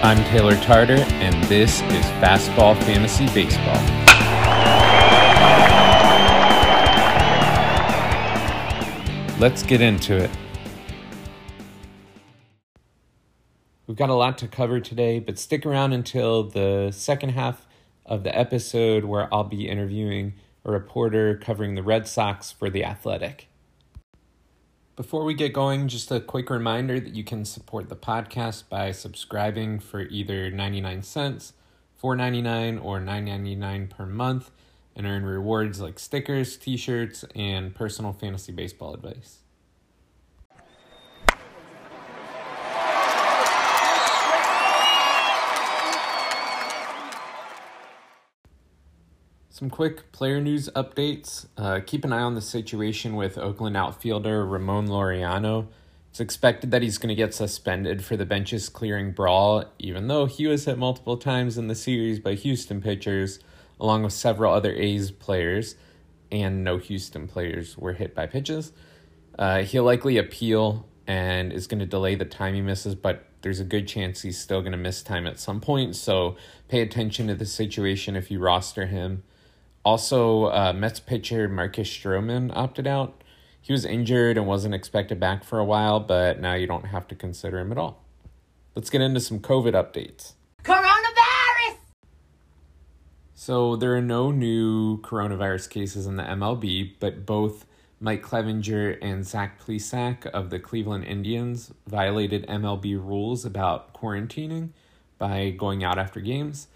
I'm Taylor Tarter, and this is Fastball Fantasy Baseball. Let's get into it. We've got a lot to cover today, but stick around until the second half of the episode where I'll be interviewing a reporter covering the Red Sox for The Athletic. Before we get going, just a quick reminder that you can support the podcast by subscribing for either 99 cents, 4.99 or 9.99 per month and earn rewards like stickers, t-shirts, and personal fantasy baseball advice. Some quick player news updates. Uh, keep an eye on the situation with Oakland outfielder Ramon Laureano. It's expected that he's going to get suspended for the benches clearing brawl, even though he was hit multiple times in the series by Houston pitchers, along with several other A's players, and no Houston players were hit by pitches. Uh, he'll likely appeal and is going to delay the time he misses, but there's a good chance he's still going to miss time at some point. So pay attention to the situation if you roster him. Also, uh, Mets pitcher Marcus Stroman opted out. He was injured and wasn't expected back for a while, but now you don't have to consider him at all. Let's get into some COVID updates. Coronavirus! So, there are no new coronavirus cases in the MLB, but both Mike Clevinger and Zach Plesac of the Cleveland Indians violated MLB rules about quarantining by going out after games.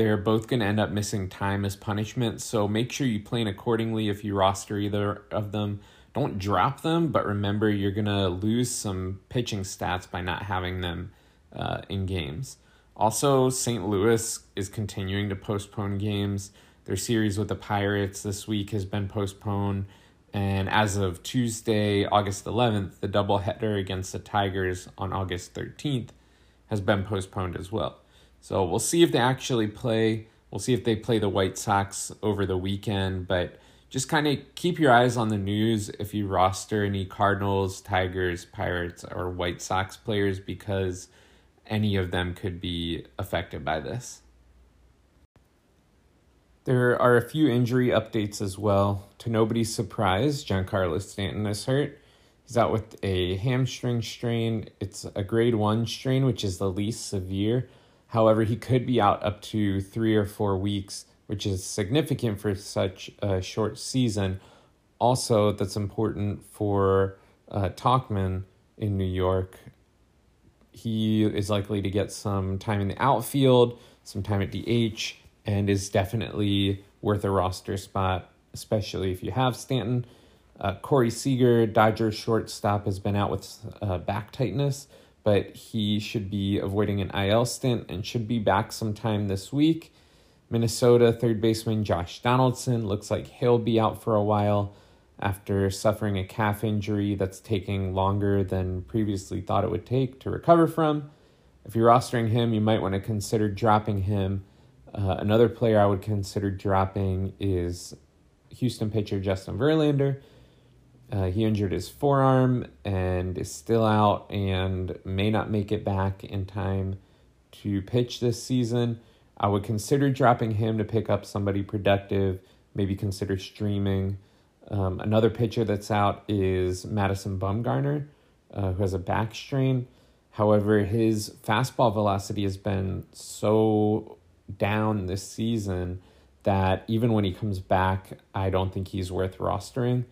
They're both going to end up missing time as punishment, so make sure you plan accordingly if you roster either of them. Don't drop them, but remember you're going to lose some pitching stats by not having them uh, in games. Also, St. Louis is continuing to postpone games. Their series with the Pirates this week has been postponed. And as of Tuesday, August 11th, the doubleheader against the Tigers on August 13th has been postponed as well. So we'll see if they actually play. We'll see if they play the White Sox over the weekend, but just kind of keep your eyes on the news if you roster any Cardinals, Tigers, Pirates, or White Sox players because any of them could be affected by this. There are a few injury updates as well. To nobody's surprise, Giancarlo Stanton is hurt. He's out with a hamstring strain. It's a grade one strain, which is the least severe However, he could be out up to three or four weeks, which is significant for such a short season. Also, that's important for uh, Tauchman in New York. He is likely to get some time in the outfield, some time at DH, and is definitely worth a roster spot, especially if you have Stanton. Uh, Corey Seager, Dodgers shortstop, has been out with uh, back tightness but he should be avoiding an IL stint and should be back sometime this week. Minnesota third baseman Josh Donaldson looks like he'll be out for a while after suffering a calf injury that's taking longer than previously thought it would take to recover from. If you're rostering him, you might want to consider dropping him. Uh, another player I would consider dropping is Houston pitcher Justin Verlander. Uh, he injured his forearm and is still out and may not make it back in time to pitch this season. I would consider dropping him to pick up somebody productive, maybe consider streaming. Um, another pitcher that's out is Madison Bumgarner, uh, who has a back strain. However, his fastball velocity has been so down this season that even when he comes back, I don't think he's worth rostering.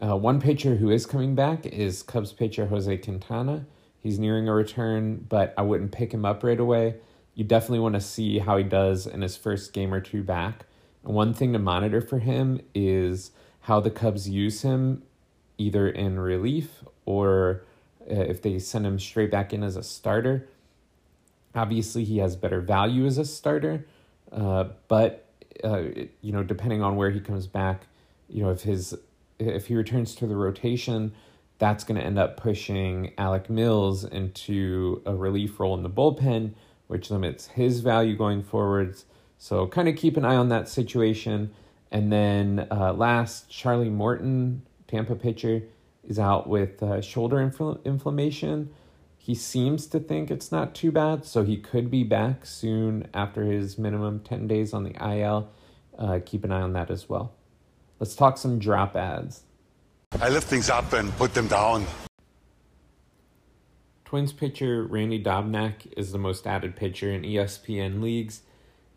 Uh, one pitcher who is coming back is Cubs pitcher Jose Quintana. He's nearing a return, but I wouldn't pick him up right away. You definitely want to see how he does in his first game or two back. And one thing to monitor for him is how the Cubs use him, either in relief or uh, if they send him straight back in as a starter. Obviously, he has better value as a starter, uh, but uh, you know, depending on where he comes back, you know, if his if he returns to the rotation, that's going to end up pushing Alec Mills into a relief role in the bullpen, which limits his value going forwards. So kind of keep an eye on that situation. And then uh, last, Charlie Morton, Tampa pitcher, is out with uh, shoulder infl- inflammation. He seems to think it's not too bad, so he could be back soon after his minimum 10 days on the IL. Uh, keep an eye on that as well. Let's talk some drop adds. I lift things up and put them down. Twins pitcher Randy Dobnak is the most added pitcher in ESPN leagues.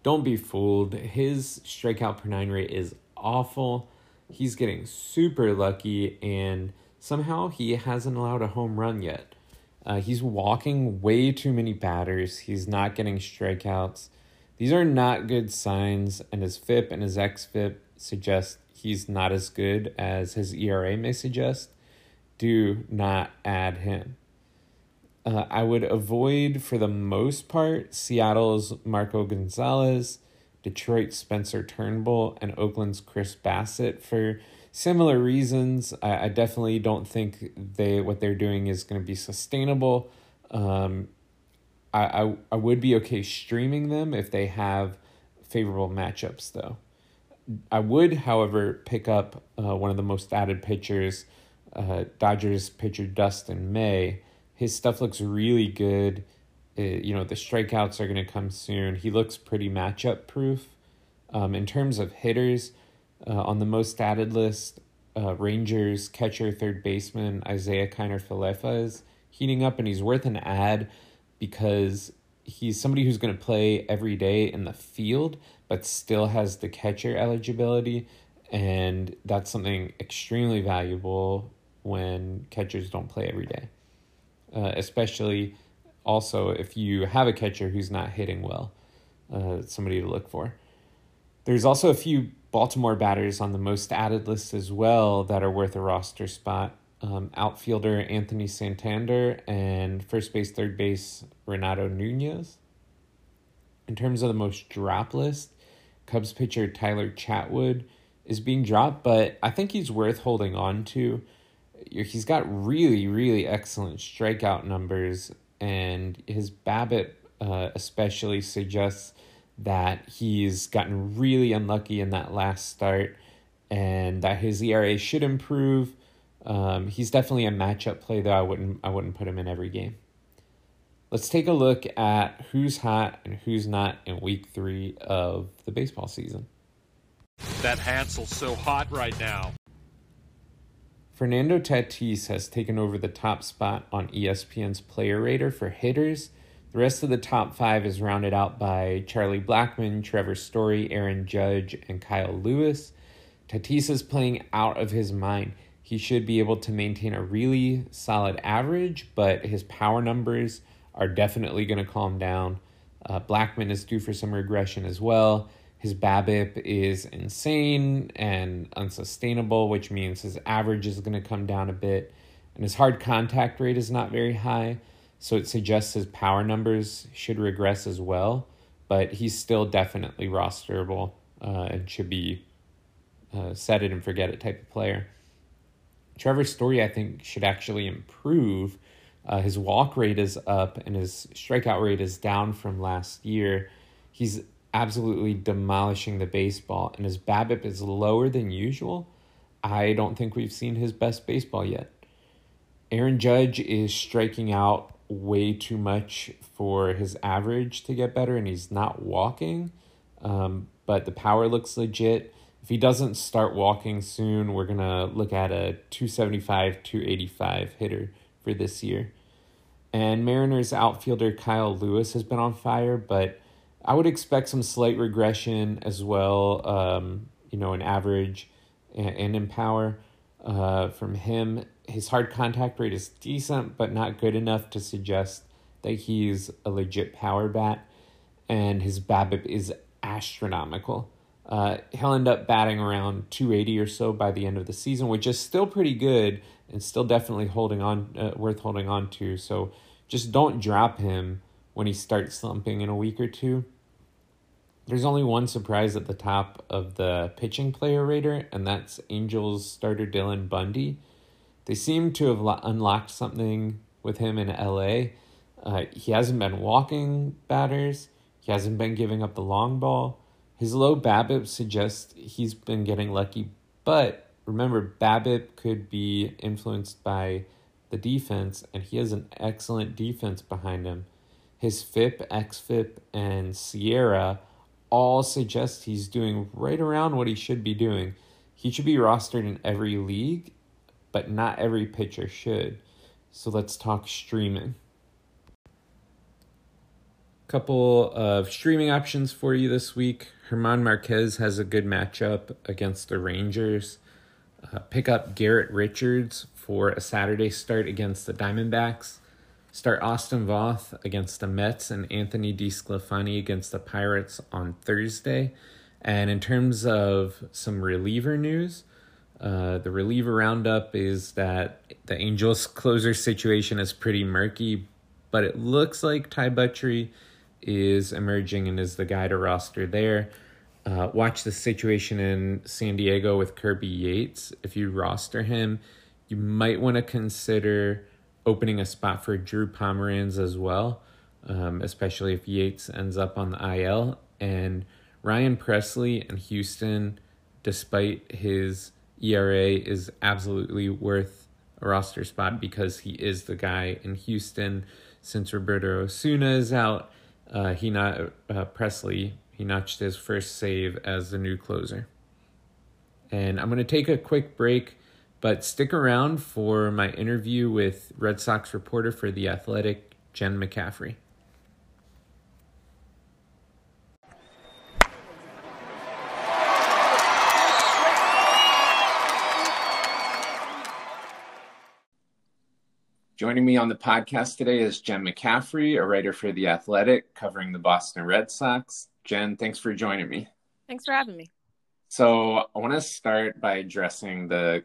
Don't be fooled. His strikeout per nine rate is awful. He's getting super lucky, and somehow he hasn't allowed a home run yet. Uh, he's walking way too many batters. He's not getting strikeouts. These are not good signs, and his FIP and his XFIP suggest he's not as good as his ERA may suggest. Do not add him. Uh, I would avoid, for the most part, Seattle's Marco Gonzalez, Detroit's Spencer Turnbull, and Oakland's Chris Bassitt for similar reasons. I, I definitely don't think they what they're doing is going to be sustainable. Um, I, I I would be okay streaming them if they have favorable matchups though. I would, however, pick up uh, one of the most added pitchers, uh, Dodgers pitcher Dustin May. His stuff looks really good. It, you know, the strikeouts are going to come soon. He looks pretty matchup proof. Um, in terms of hitters, uh, on the most added list, uh, Rangers catcher, third baseman Isiah Kiner Falefa is heating up, and he's worth an add because he's somebody who's going to play every day in the field, but still has the catcher eligibility. And that's something extremely valuable when catchers don't play every day, uh, especially also if you have a catcher who's not hitting well, uh, somebody to look for. There's also a few Baltimore batters on the most added list as well that are worth a roster spot. Um, outfielder Anthony Santander and first base, third base Renato Nunez. In terms of the most drop list, Cubs pitcher Tyler Chatwood is being dropped, but I think he's worth holding on to. He's got really, really excellent strikeout numbers, and his BABIP uh, especially suggests that he's gotten really unlucky in that last start and that his ERA should improve. Um, he's definitely a matchup play though. I wouldn't I wouldn't put him in every game. Let's take a look at who's hot and who's not in week three of the baseball season. That Hansel's so hot right now. Fernando Tatis has taken over the top spot on ESPN's player rater for hitters the rest of the top five is rounded out by Charlie Blackmon, Trevor Story, Aaron Judge, and Kyle Lewis. Tatis is playing out of his mind. He should be able to maintain a really solid average, but his power numbers are definitely going to calm down. Uh, Blackmon is due for some regression as well. His BABIP is insane and unsustainable, which means his average is going to come down a bit, and his hard contact rate is not very high. So it suggests his power numbers should regress as well, but he's still definitely rosterable uh, and should be uh, set it and forget it type of player. Trevor Story, I think, should actually improve. Uh, his walk rate is up and his strikeout rate is down from last year. He's absolutely demolishing the baseball, and his BABIP is lower than usual. I don't think we've seen his best baseball yet. Aaron Judge is striking out way too much for his average to get better, and he's not walking. Um, but the power looks legit. If he doesn't start walking soon, we're gonna look at a 275, 285 hitter for this year. And Mariners outfielder Kyle Lewis has been on fire, but I would expect some slight regression as well. Um, you know, an average and, and in power uh, from him his hard contact rate is decent, but not good enough to suggest that he's a legit power bat. And his BABIP is astronomical. Uh, he'll end up batting around 280 or so by the end of the season, which is still pretty good and still definitely holding on, uh, worth holding on to. So just don't drop him when he starts slumping in a week or two. There's only one surprise at the top of the pitching player rater, and that's Angels starter Dylan Bundy. They seem to have unlocked something with him in LA. Uh, he hasn't been walking batters. He hasn't been giving up the long ball. His low BABIP suggests he's been getting lucky, but remember, BABIP could be influenced by the defense, and he has an excellent defense behind him. His FIP, XFIP, and SIERA all suggest he's doing right around what he should be doing. He should be rostered in every league, but not every pitcher should. So let's talk streaming. Couple of streaming options for you this week. German Marquez has a good matchup against the Rangers. Uh, pick up Garrett Richards for a Saturday start against the Diamondbacks. Start Austin Voth against the Mets and Anthony DeSclafani against the Pirates on Thursday. And in terms of some reliever news, uh, the reliever roundup is that the Angels closer situation is pretty murky, but it looks like Ty Buttrey is emerging and is the guy to roster there. Uh, watch the situation in San Diego with Kirby Yates. If you roster him, you might want to consider opening a spot for Drew Pomeranz as well, um, especially if Yates ends up on the IL. And Ryan Pressly in Houston, despite his ERA, is absolutely worth a roster spot because he is the guy in Houston. Since Roberto Osuna is out, uh, he not uh, Pressly he notched his first save as the new closer. And I'm going to take a quick break. But stick around for my interview with Red Sox reporter for The Athletic, Jen McCaffrey. Joining me on the podcast today is Jen McCaffrey, a writer for The Athletic covering the Boston Red Sox. Jen, thanks for joining me. Thanks for having me. So, I want to start by addressing the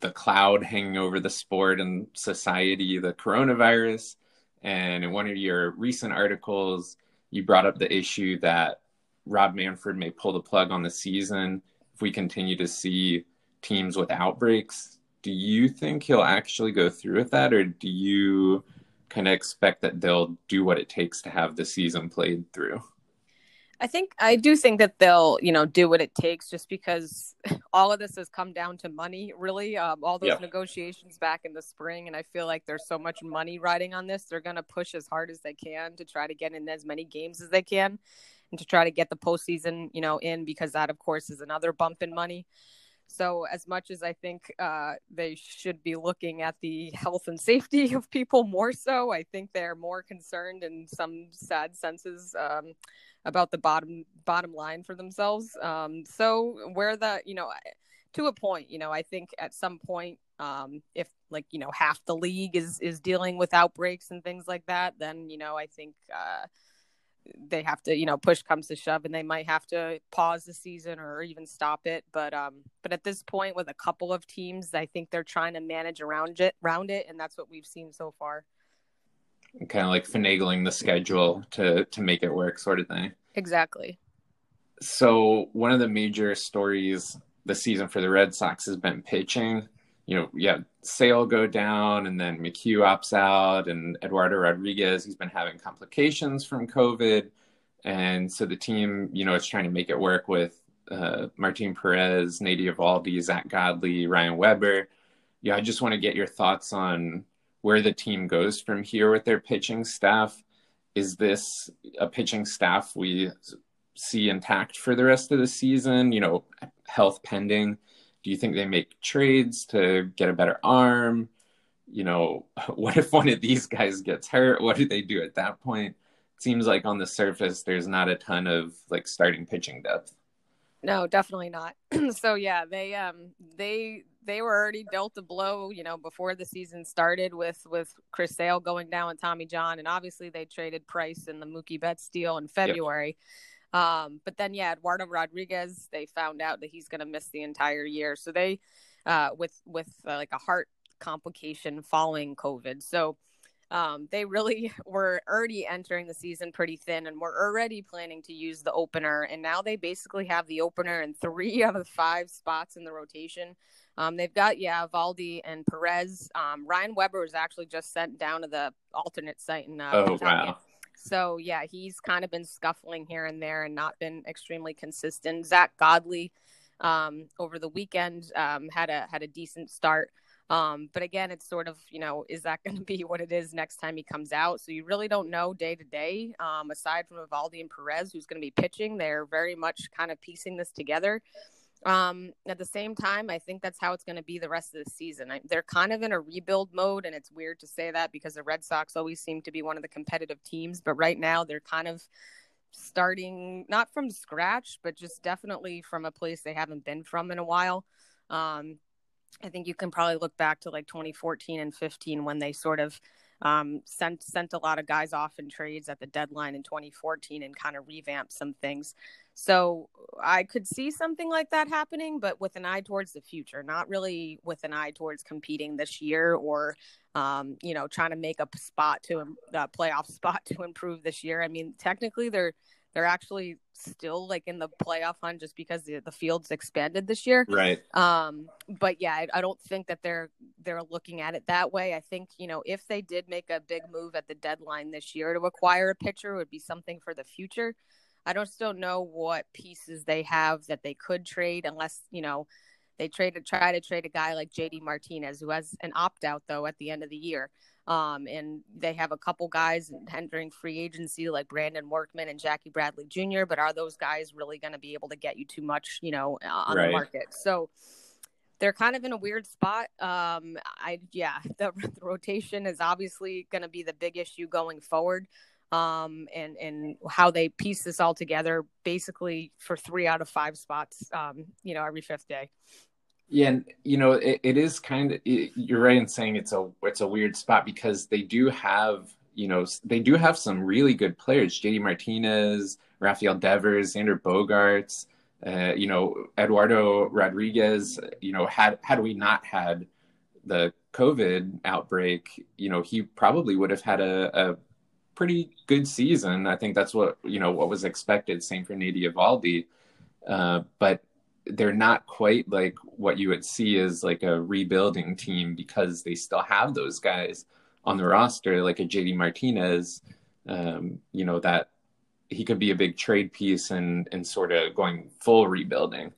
the cloud hanging over the sport and society, the coronavirus. And in one of your recent articles, you brought up the issue that Rob Manfred may pull the plug on the season if we continue to see teams with outbreaks. Do you think he'll actually go through with that, or do you kind of expect that they'll do what it takes to have the season played through? I think I do think that they'll, you know, do what it takes just because all of this has come down to money, really. Um, all those yeah. negotiations back in the spring. And I feel like there's so much money riding on this. They're going to push as hard as they can to try to get in as many games as they can and to try to get the postseason, you know, in because that, of course, is another bump in money. So, as much as I think uh, they should be looking at the health and safety of people more so, I think they're more concerned in some sad senses. Um, about the bottom bottom line for themselves. Um, so where the you know to a point, you know, I think at some point, um, if like you know half the league is is dealing with outbreaks and things like that, then you know I think. Uh, they have to, you know, push comes to shove, and they might have to pause the season or even stop it. But, um, but at this point, with a couple of teams, I think they're trying to manage around it, around it, and that's what we've seen so far. Kind of like finagling the schedule to to make it work sort of thing. Exactly. So one of the major stories this season for the red sox has been pitching you know yeah sale go down and then mchugh opts out and eduardo rodriguez he's been having complications from covid and so the team you know is trying to make it work with uh, martin perez nate eovaldi Zack godley ryan weber yeah i just want to get your thoughts on where the team goes from here with their pitching staff. Is this a pitching staff we see intact for the rest of the season? You know, health pending. Do you think they make trades to get a better arm? You know, what if one of these guys gets hurt? What do they do at that point? It seems like on the surface, there's not a ton of like starting pitching depth. No, definitely not. so yeah, they um they they were already dealt a blow, you know, before the season started with with Chris Sale going down with Tommy John, and obviously they traded Price in the Mookie Betts deal in February. Yep. Um, but then yeah, Eduardo Rodriguez, they found out that he's going to miss the entire year. So they, uh, with with uh, like a heart complication following COVID, so um, they really were already entering the season pretty thin and were already planning to use the opener. And now they basically have the opener in three out of five spots in the rotation. Um, they've got, yeah, Valdi and Perez. Um, Ryan Weber was actually just sent down to the alternate site in uh, Oh, wow. So, yeah, he's kind of been scuffling here and there and not been extremely consistent. Zack Godley um, over the weekend um, had a had a decent start. Um, but again, it's sort of, you know, is that going to be what it is next time he comes out? So you really don't know day to day. Um, aside from Eovaldi and Perez, who's going to be pitching, they're very much kind of piecing this together. Um, at the same time, I think that's how it's going to be the rest of the season. I, they're kind of in a rebuild mode, and it's weird to say that because the Red Sox always seem to be one of the competitive teams, but right now they're kind of starting not from scratch, but just definitely from a place they haven't been from in a while. Um, I think you can probably look back to like 2014 and 15 when they sort of um, sent sent a lot of guys off in trades at the deadline in 2014 and kind of revamped some things. So I could see something like that happening, but with an eye towards the future, not really with an eye towards competing this year or, um, you know, trying to make a spot to a uh, playoff spot to improve this year. I mean, technically they're they're actually still like in the playoff hunt just because the, the field's expanded this year. Right. Um, but yeah, I, I don't think that they're they're looking at it that way. I think you know if they did make a big move at the deadline this year to acquire a pitcher, would be something for the future. I don't still know what pieces they have that they could trade unless, you know, they trade try to trade a guy like JD Martinez who has an opt out though at the end of the year. Um, and they have a couple guys entering free agency like Brandon Workman and Jackie Bradley Jr. But are those guys really going to be able to get you too much, you know, on right. the market? So they're kind of in a weird spot. Um, I yeah, the, the rotation is obviously going to be the big issue going forward um, and and how they piece this all together, basically for three out of five spots, um, you know, every fifth day. Yeah, and you know, it, it is kind of it, you're right in saying it's a it's a weird spot because they do have you know they do have some really good players: JD Martinez, Rafael Devers, Xander Bogaerts Uh, you know, Eduardo Rodriguez. You know, had had we not had the COVID outbreak, you know, he probably would have had a, a pretty good season. I think that's what you know what was expected. Same for Nate Eovaldi, uh, but they're not quite like what you would see as like a rebuilding team because they still have those guys on the roster, like a JD Martinez. Um, you know that he could be a big trade piece and and sort of going full rebuilding.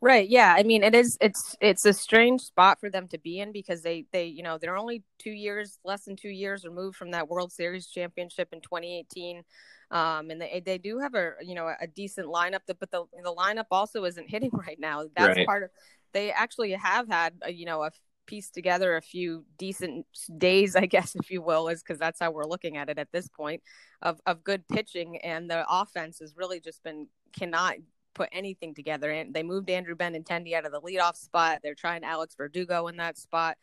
Right. Yeah. I mean, it is. It's it's a strange spot for them to be in because they they you know they're only two years less than two years removed from that World Series championship in 2018, um, and they they do have a you know a decent lineup. That, but the the lineup also isn't hitting right now. That's right. part of. They actually have had a, you know a piece together a few decent days, I guess, if you will, is because that's how we're looking at it at this point of, of good pitching. And the offense has really just been cannot put anything together. And they moved Andrew Benintendi out of the leadoff spot. They're trying Alex Verdugo in that spot.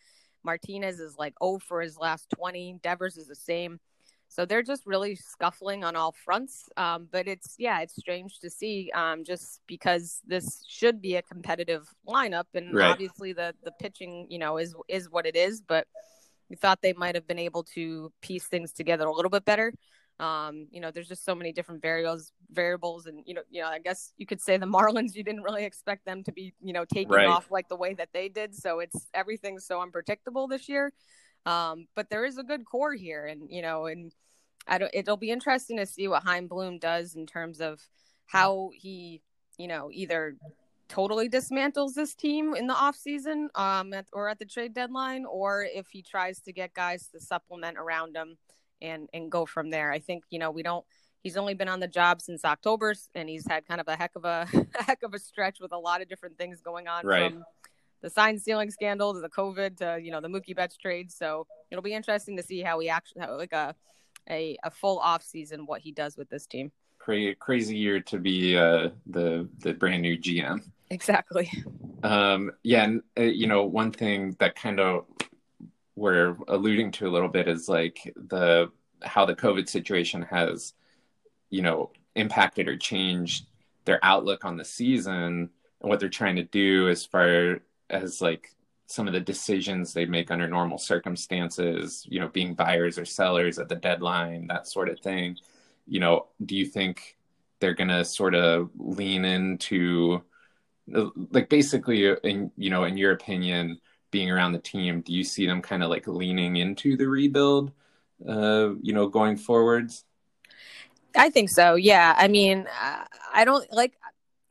Martinez is like oh for his last 20. Devers is the same. So they're just really scuffling on all fronts. Um, but it's, yeah, it's strange to see um, just because this should be a competitive lineup. And right. obviously the, the pitching, you know, is, is what it is. But we thought they might have been able to piece things together a little bit better. Um, you know, there's just so many different variables, variables, and you know, you know, I guess you could say the Marlins. You didn't really expect them to be, you know, taking right. off like the way that they did. So it's everything's so unpredictable this year. Um, but there is a good core here, and you know, and I don't. It'll be interesting to see what Chaim Bloom does in terms of how he, you know, either totally dismantles this team in the off season um, at, or at the trade deadline, or if he tries to get guys to supplement around him and and go from there. I think you know we don't. He's only been on the job since October, and he's had kind of a heck of a, a heck of a stretch with a lot of different things going on right. from the sign stealing scandal to the COVID to you know the Mookie Betts trade. So it'll be interesting to see how he actually like a a, a full off season what he does with this team. Crazy, crazy year to be uh, the the brand new GM. Exactly. Um, yeah, and uh, you know one thing that kind of we're alluding to a little bit is like the how the COVID situation has, you know, impacted or changed their outlook on the season and what they're trying to do as far as like some of the decisions they make under normal circumstances, you know, being buyers or sellers at the deadline, that sort of thing. You know, do you think they're going to sort of lean into like basically in you know in your opinion being around the team, do you see them kind of like leaning into the rebuild, uh, you know, going forwards? I think so. Yeah. I mean, I don't like.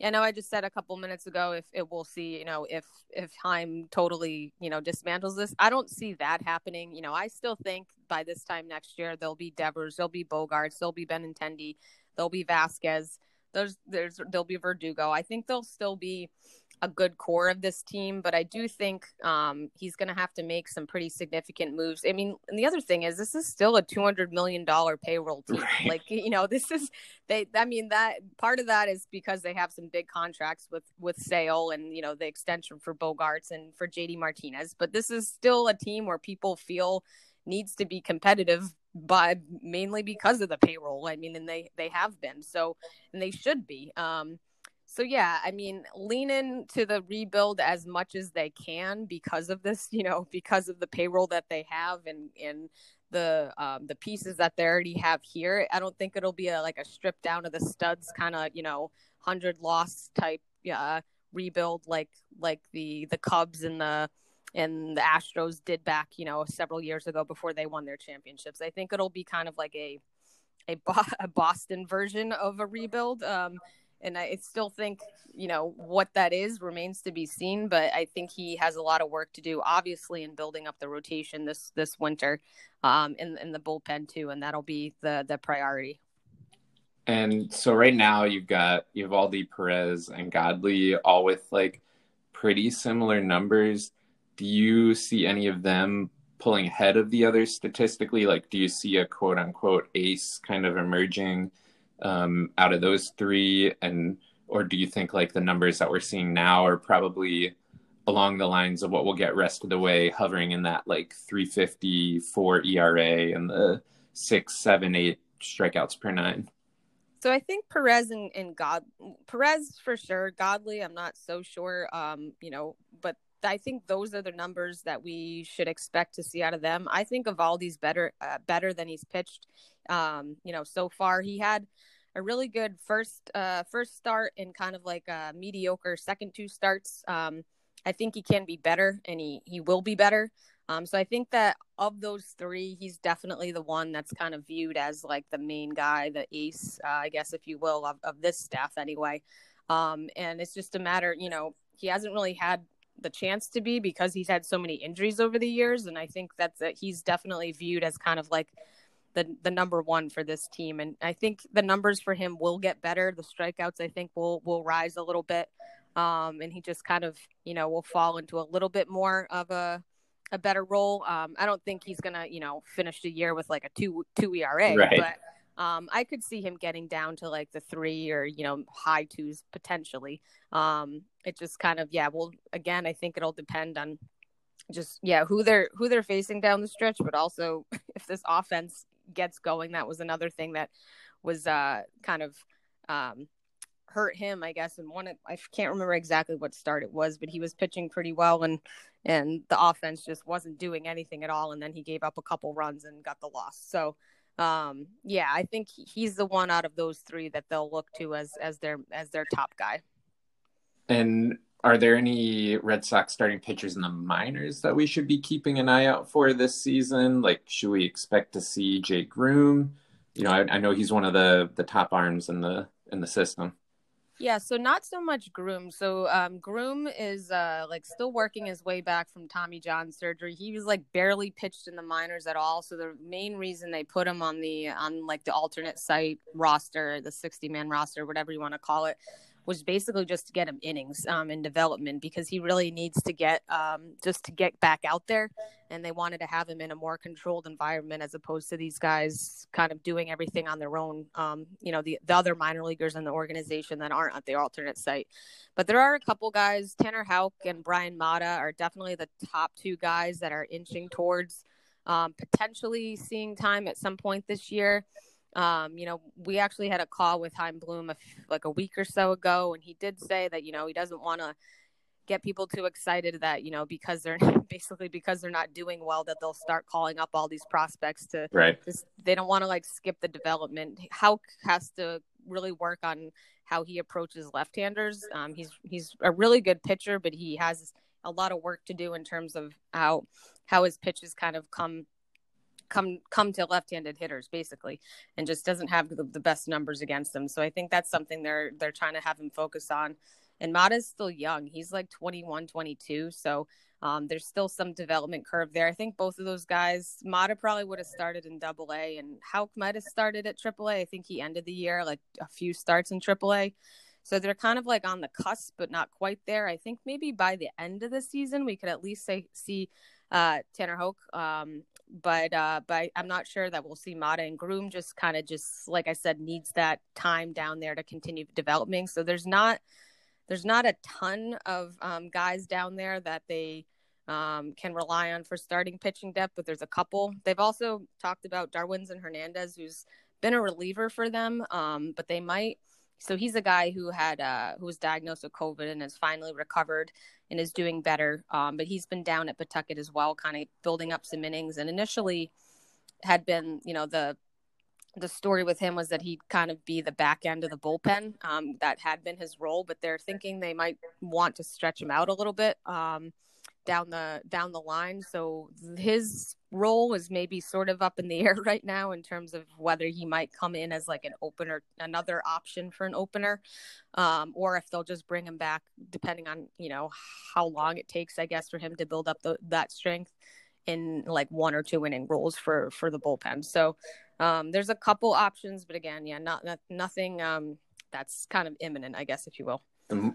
I know I just said a couple minutes ago if it we'll see, you know, if if Chaim totally, you know, dismantles this. I don't see that happening. You know, I still think by this time next year there'll be Devers, there'll be Bogaerts, there'll be Benintendi, there'll be Vasquez, there's there's there'll be Verdugo. I think there'll still be a good core of this team, but I do think um, he's going to have to make some pretty significant moves. I mean, and the other thing is, this is still a two hundred million dollar payroll team. Right. Like you know, this is they. I mean, that part of that is because they have some big contracts with with Sale and you know the extension for Bogaerts and for JD Martinez. But this is still a team where people feel needs to be competitive by mainly because of the payroll. I mean, and they they have been so, and they should be. Um, so yeah, I mean, lean into the rebuild as much as they can because of this, you know, because of the payroll that they have and and the um, the pieces that they already have here. I don't think it'll be a like a strip down of the studs kind of you know hundred loss type yeah rebuild like like the the Cubs and the and the Astros did back you know several years ago before they won their championships. I think it'll be kind of like a a, a Boston version of a rebuild. Um, and I still think you know what that is remains to be seen. But I think he has a lot of work to do, obviously, in building up the rotation this this winter, um, in in the bullpen too, and that'll be the the priority. And so right now you've got Eovaldi, Perez, and Godley all with like pretty similar numbers. Do you see any of them pulling ahead of the others statistically? Like, do you see a quote unquote ace kind of emerging? Um, out of those three, and or do you think like the numbers that we're seeing now are probably along the lines of what we'll get rest of the way, hovering in that like 354 ERA and the six, seven, eight strikeouts per nine? So I think Perez and, and God Perez for sure. Godley, I'm not so sure. Um, you know, but I think those are the numbers that we should expect to see out of them. I think Eovaldi's better uh, better than he's pitched. Um, you know, so far he had a really good first uh, first start and kind of like a mediocre second two starts. Um, I think he can be better and he he will be better. Um, so I think that of those three, he's definitely the one that's kind of viewed as like the main guy, the ace, uh, I guess, if you will, of, of this staff anyway. Um, and it's just a matter, you know, he hasn't really had the chance to be because he's had so many injuries over the years, and I think that's that he's definitely viewed as kind of like the the number one for this team. And I think the numbers for him will get better. The strikeouts I think will will rise a little bit, um, and he just kind of you know will fall into a little bit more of a a better role. Um, I don't think he's gonna you know finish the year with like a two two ERA, right. but um, I could see him getting down to like the three or you know high twos potentially. Um, it just kind of yeah. Well, again, I think it'll depend on just yeah who they're who they're facing down the stretch, but also if this offense gets going, that was another thing that was uh, kind of um, hurt him, I guess. And one, I can't remember exactly what start it was, but he was pitching pretty well, and and the offense just wasn't doing anything at all. And then he gave up a couple runs and got the loss. So um yeah i think he's the one out of those three that they'll look to as as their as their top guy and are there any red sox starting pitchers in the minors that we should be keeping an eye out for this season like should we expect to see Jay Groome? you know I, I know he's one of the the top arms in the in the system yeah, so not so much Groome. So um, Groome is uh, like still working his way back from Tommy John surgery. He was like barely pitched in the minors at all. So the main reason they put him on the on like the alternate site roster, the sixty man roster, whatever you want to call it, was basically just to get him innings um, in development because he really needs to get um, just to get back out there. And they wanted to have him in a more controlled environment as opposed to these guys kind of doing everything on their own. Um, you know, the, the other minor leaguers in the organization that aren't at the alternate site. But there are a couple guys, Tanner Houck and Bryan Mata are definitely the top two guys that are inching towards um, potentially seeing time at some point this year. Um, you know, we actually had a call with Chaim Bloom a, like a week or so ago, and he did say that you know he doesn't want to get people too excited that you know because they're basically because they're not doing well that they'll start calling up all these prospects to right. Just, they don't want to like skip the development. Houck has to really work on how he approaches left-handers. Um, he's he's a really good pitcher, but he has a lot of work to do in terms of how how his pitches kind of come come come to left-handed hitters basically and just doesn't have the, the, best numbers against them. So i think that's something they're they're trying to have him focus on. And Mata's still young. He's like 21 22 so um, there's still some development curve there. I think both of those guys Mata probably would have started in double a and Houck might have started at triple a. I think he ended the year like a few starts in triple a. So they're kind of like on the cusp, but not quite there. I think maybe by the end of the season, we could at least say, see uh, Tanner Houck. Um, but uh, but I'm not sure that we'll see Mata and Groome. Just kind of just like I said, needs that time down there to continue developing. So there's not there's not a ton of um, guys down there that they um, can rely on for starting pitching depth, but there's a couple. They've also talked about Darwinzon Hernandez, who's been a reliever for them, um, but they might so he's a guy who had uh, who was diagnosed with COVID and has finally recovered and is doing better. Um, but he's been down at Pawtucket as well, kind of building up some innings. And initially, had been you know the the story with him was that he'd kind of be the back end of the bullpen. Um, that had been his role, but they're thinking they might want to stretch him out a little bit. Um, down the down the line. So his role is maybe sort of up in the air right now in terms of whether he might come in as like an opener, another option for an opener, um, or if they'll just bring him back, depending on you know how long it takes, I guess, for him to build up the, that strength in like one or two inning roles for for the bullpen. So um, there's a couple options, but again, yeah, not, not nothing um, that's kind of imminent, I guess, if you will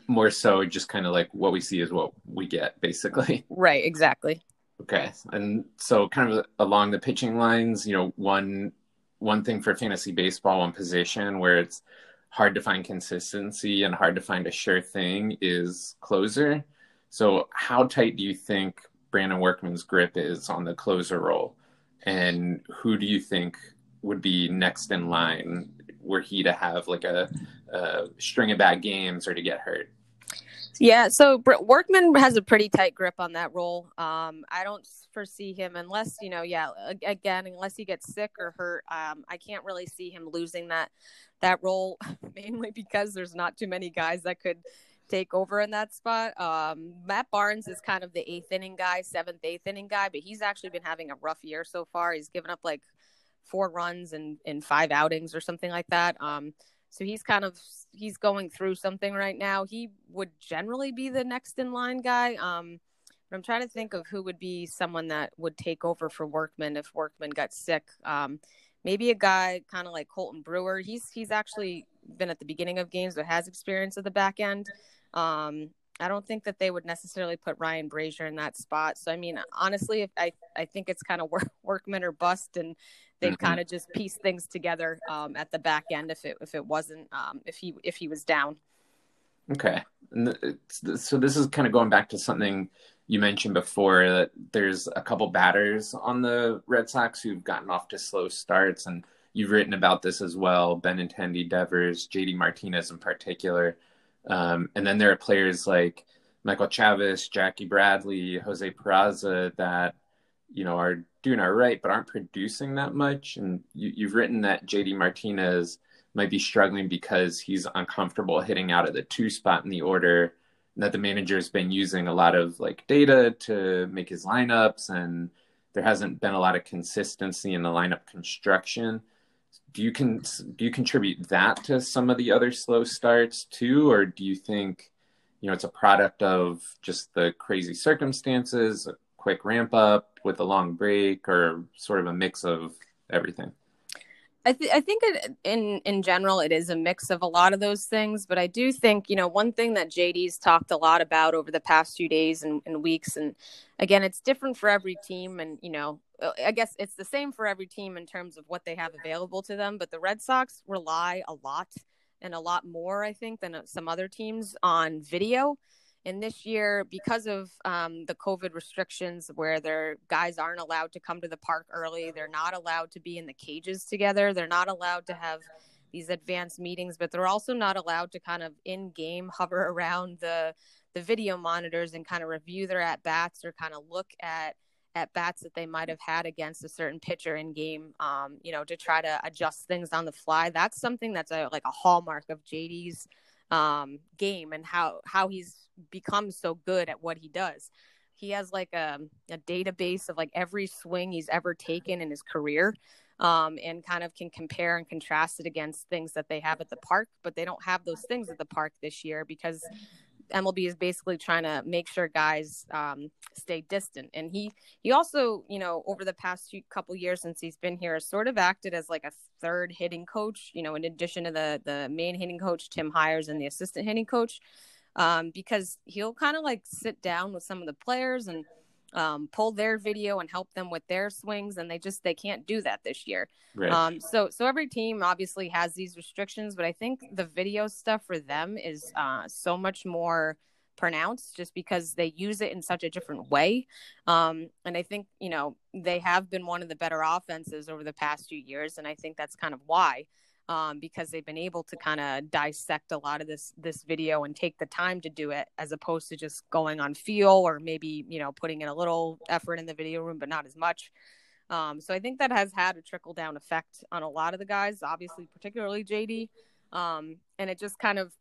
more so just kind of like what we see is what we get basically. Right exactly. Okay and so kind of along the pitching lines you know one one thing for fantasy baseball one position where it's hard to find consistency and hard to find a sure thing is closer. So how tight do you think brandon workman's grip is on the closer role? And who do you think would be next in line were he to have like a, a string of bad games or to get hurt. Yeah, so Workman has a pretty tight grip on that role. Um, I don't foresee him unless you know, yeah, again, unless he gets sick or hurt. Um, I can't really see him losing that that role, mainly because there's not too many guys that could take over in that spot. Um, Matt Barnes is kind of the eighth inning guy, seventh, eighth inning guy, but he's actually been having a rough year so far. He's given up like four runs and in, five outings or something like that. Um, so he's kind of he's going through something right now. He would generally be the next in line guy. Um, but I'm trying to think of who would be someone that would take over for Workman if Workman got sick. Um, maybe a guy kind of like Colten Brewer. He's he's actually been at the beginning of games but has experience at the back end. Um, I don't think that they would necessarily put Ryan Brasier in that spot. So I mean, honestly, I I think it's kind of work, Workman or bust, and they'd mm-hmm. kind of just piece things together um, at the back end if it if it wasn't um, if he if he was down. Okay, so this is kind of going back to something you mentioned before that there's a couple batters on the Red Sox who've gotten off to slow starts, and you've written about this as well. Benintendi, Devers, JD Martinez in particular, um, and then there are players like Michael Chavis, Jackie Bradley, Jose Peraza that you know are doing all right, but aren't producing that much. And you, have written that JD Martinez might be struggling because he's uncomfortable hitting out at the two spot in the order. And that the manager's been using a lot of like data to make his lineups, and there hasn't been a lot of consistency in the lineup construction. Do you can do you contribute that to some of the other slow starts too, or do you think you know it's a product of just the crazy circumstances, quick ramp up with a long break or sort of a mix of everything? I, th- I think it, in in general it is a mix of a lot of those things, but I do think you know one thing that JD's talked a lot about over the past few days and, and weeks, and again it's different for every team, and you know uh, I guess it's the same for every team in terms of what they have available to them. But the Red Sox rely a lot and a lot more, I think, than some other teams on video. And this year, because of um, the COVID restrictions, where their guys aren't allowed to come to the park early, they're not allowed to be in the cages together, they're not allowed to have these advanced meetings, but they're also not allowed to kind of in game hover around the the video monitors and kind of review their at bats or kind of look at at bats that they might have had against a certain pitcher in game, um, you know, to try to adjust things on the fly. That's something that's a, like a hallmark of JD's um, game and how how he's become so good at what he does. he has like a, a database of like every swing he's ever taken in his career um, and kind of can compare and contrast it against things that they have at the park but they don't have those things at the park this year because MLB is basically trying to make sure guys um, stay distant. And he he also, you know, over the past few couple years since he's been here, has sort of acted as like a third hitting coach. You know, in addition to the the main hitting coach Tim Hyers and the assistant hitting coach, um, because he'll kind of like sit down with some of the players and um, pull their video and help them with their swings, and they just they can't do that this year. Right. Um, so so every team obviously has these restrictions, but I think the video stuff for them is uh, so much more pronounced just because they use it in such a different way. Um, and I think you know they have been one of the better offenses over the past few years, and I think that's kind of why um, because they've been able to kind of dissect a lot of this this video and take the time to do it as opposed to just going on feel or maybe you know putting in a little effort in the video room but not as much. Um, so i think that has had a trickle down effect on a lot of the guys obviously particularly jd um, and it just kind of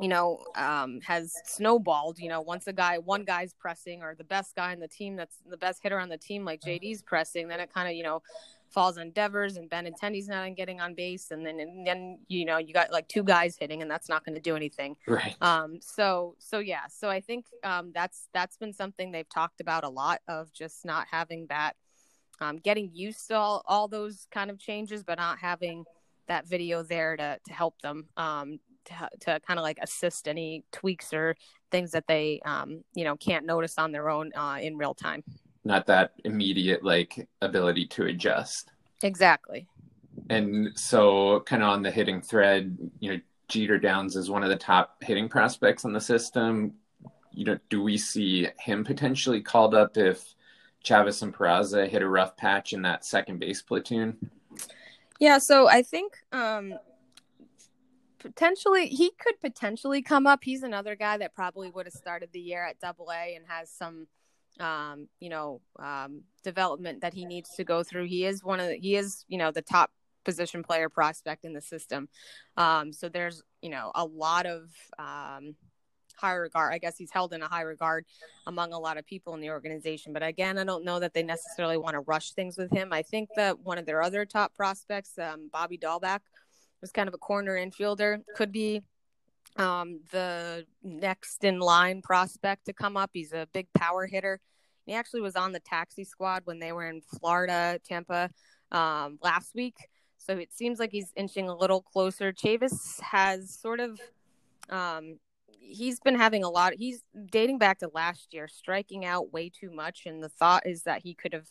you know um, has snowballed you know once a guy one guy's pressing or the best guy in the team that's the best hitter on the team like jd's pressing then it kind of you know falls on Devers and Ben Benintendi's not getting on base, and then and then you know you got like two guys hitting, and that's not going to do anything. Right. Um. So so yeah. So I think um that's that's been something they've talked about a lot of just not having that, um, getting used to all all those kind of changes, but not having that video there to to help them um to, to kind of like assist any tweaks or things that they um you know can't notice on their own uh, in real time not that immediate like ability to adjust. Exactly. And so, kind of on the hitting thread, you know, Jeter Downs is one of the top hitting prospects on the system. You know, do we see him potentially called up if Chavis and Peraza hit a rough patch in that second base platoon? Yeah, so I think um, potentially he could potentially come up. He's another guy that probably would have started the year at Double A and has some um, you know, um, development that he needs to go through. He is one of the, he is, you know, the top position player prospect in the system. Um, so there's, you know, a lot of um, high regard. I guess he's held in a high regard among a lot of people in the organization. But again, I don't know that they necessarily want to rush things with him. I think that one of their other top prospects, um, Bobby Dalbec, was kind of a corner infielder, could be um, the next in line prospect to come up. He's a big power hitter. He actually was on the taxi squad when they were in Florida, Tampa um, last week. So it seems like he's inching a little closer. Chavis has sort of, um, he's been having a lot. He's dating back to last year, striking out way too much. And the thought is that he could have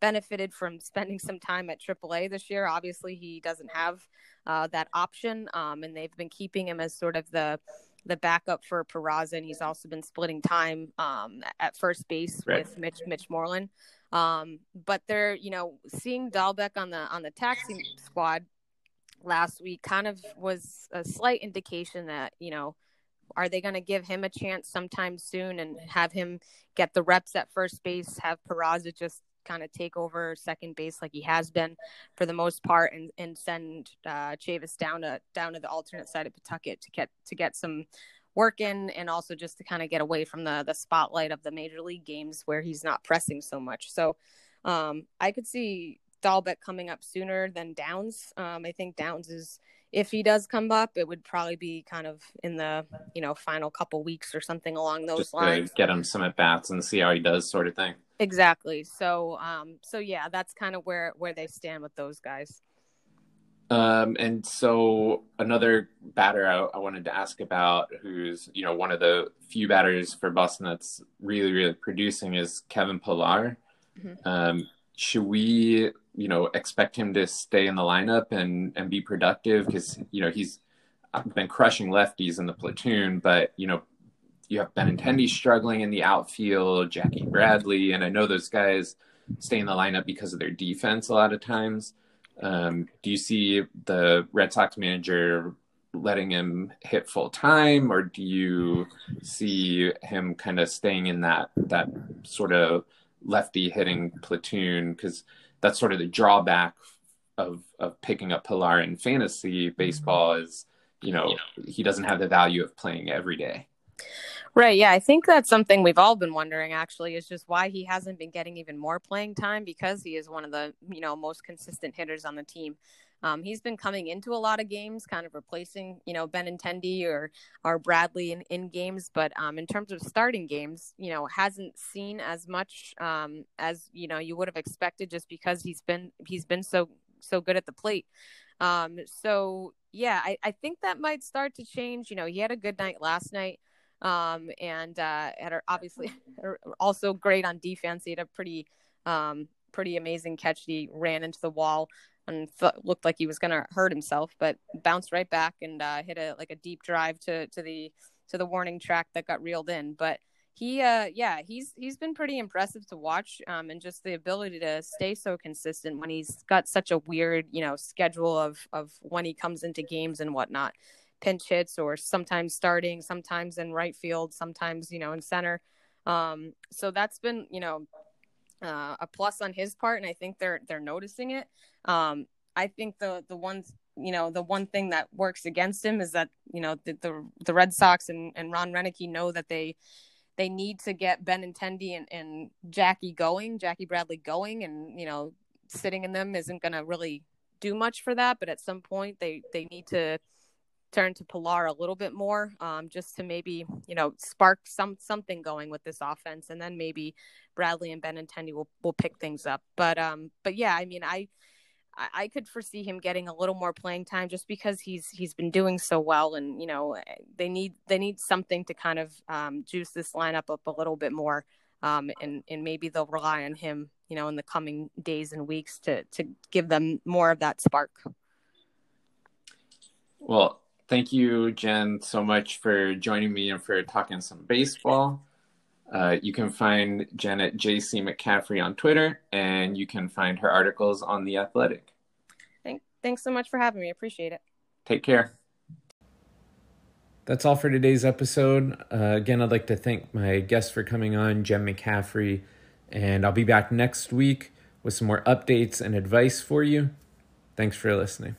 benefited from spending some time at AAA this year. Obviously, he doesn't have uh, that option, um, and they've been keeping him as sort of the the backup for Peraza, and he's also been splitting time um, at first base right. with Mitch Mitch Moreland. Um, but they're you know seeing Dalbec on the on the taxi squad last week kind of was a slight indication that you know are they going to give him a chance sometime soon and have him get the reps at first base have Peraza just kind of take over second base like he has been for the most part, and and send uh, Chavis down to down to the alternate side of Pawtucket to get to get some work in, and also just to kind of get away from the the spotlight of the major league games where he's not pressing so much. So um, I could see Dalbec coming up sooner than Downs. Um, I think Downs is if he does come up, it would probably be kind of in the you know final couple weeks or something along those Just lines. get him some at bats and see how he does, sort of thing. Exactly. So, um, so yeah, that's kind of where where they stand with those guys. Um, and so another batter I, I, wanted to ask about, who's you know one of the few batters for Boston that's really really producing, is Kevin Pillar. Mm-hmm. Um, should we you know expect him to stay in the lineup and and be productive because you know he's been crushing lefties in the platoon, but you know you have Benintendi mm-hmm. struggling in the outfield, Jackie mm-hmm. Bradley, and I know those guys stay in the lineup because of their defense a lot of times. Um, do you see the Red Sox manager letting him hit full time, or do you see him kind of staying in that that sort of lefty hitting platoon? Because that's sort of the drawback of of picking up Pillar in fantasy baseball mm-hmm. is you know he doesn't have the value of playing every day. Right. Yeah. I think that's something we've all been wondering actually is just why he hasn't been getting even more playing time because he is one of the, you know, most consistent hitters on the team. Um, he's been coming into a lot of games, kind of replacing, you know, Benintendi or or Bradley in, in games. But um, in terms of starting games, you know, hasn't seen as much um, as you know you would have expected, just because he's been he's been so so good at the plate. Um, so yeah, I, I think that might start to change. You know, he had a good night last night um, and uh, obviously also great on defense. He had a pretty um, pretty amazing catch. He ran into the wall and th- looked like he was going to hurt himself, but bounced right back and uh, hit a like a deep drive to to the to the warning track that got reeled in. But he uh yeah he's he's been pretty impressive to watch um and just the ability to stay so consistent when he's got such a weird you know schedule of of when he comes into games and whatnot pinch hits or sometimes starting, sometimes in right field, sometimes, you know, in center. Um, so that's been, you know, uh, a plus on his part. And I think they're, they're noticing it. Um, I think the, the ones, you know, the one thing that works against him is that, you know, the, the, the Red Sox and, and Ron Roenicke know that they, they need to get Benintendi and, and Jackie going, Jackie Bradley going, and you know, sitting in them isn't going to really do much for that. But at some point, they they need to turn to Pillar a little bit more, um, just to maybe you know spark some something going with this offense, and then maybe Bradley and Benintendi will will pick things up. But um, but yeah, I mean, I I could foresee him getting a little more playing time just because he's he's been doing so well, and you know they need they need something to kind of um, juice this lineup up a little bit more, um, and and maybe they'll rely on him, you know, in the coming days and weeks to to give them more of that spark. Well, thank you, Jen, so much for joining me and for talking some baseball. Uh, you can find Jen at JC McCaffrey on Twitter, and you can find her articles on The Athletic. Thank, thanks so much for having me. Appreciate it. Take care. That's all for today's episode. Uh, again, I'd like to thank my guest for coming on, Jen McCaffrey, and I'll be back next week with some more updates and advice for you. Thanks for listening.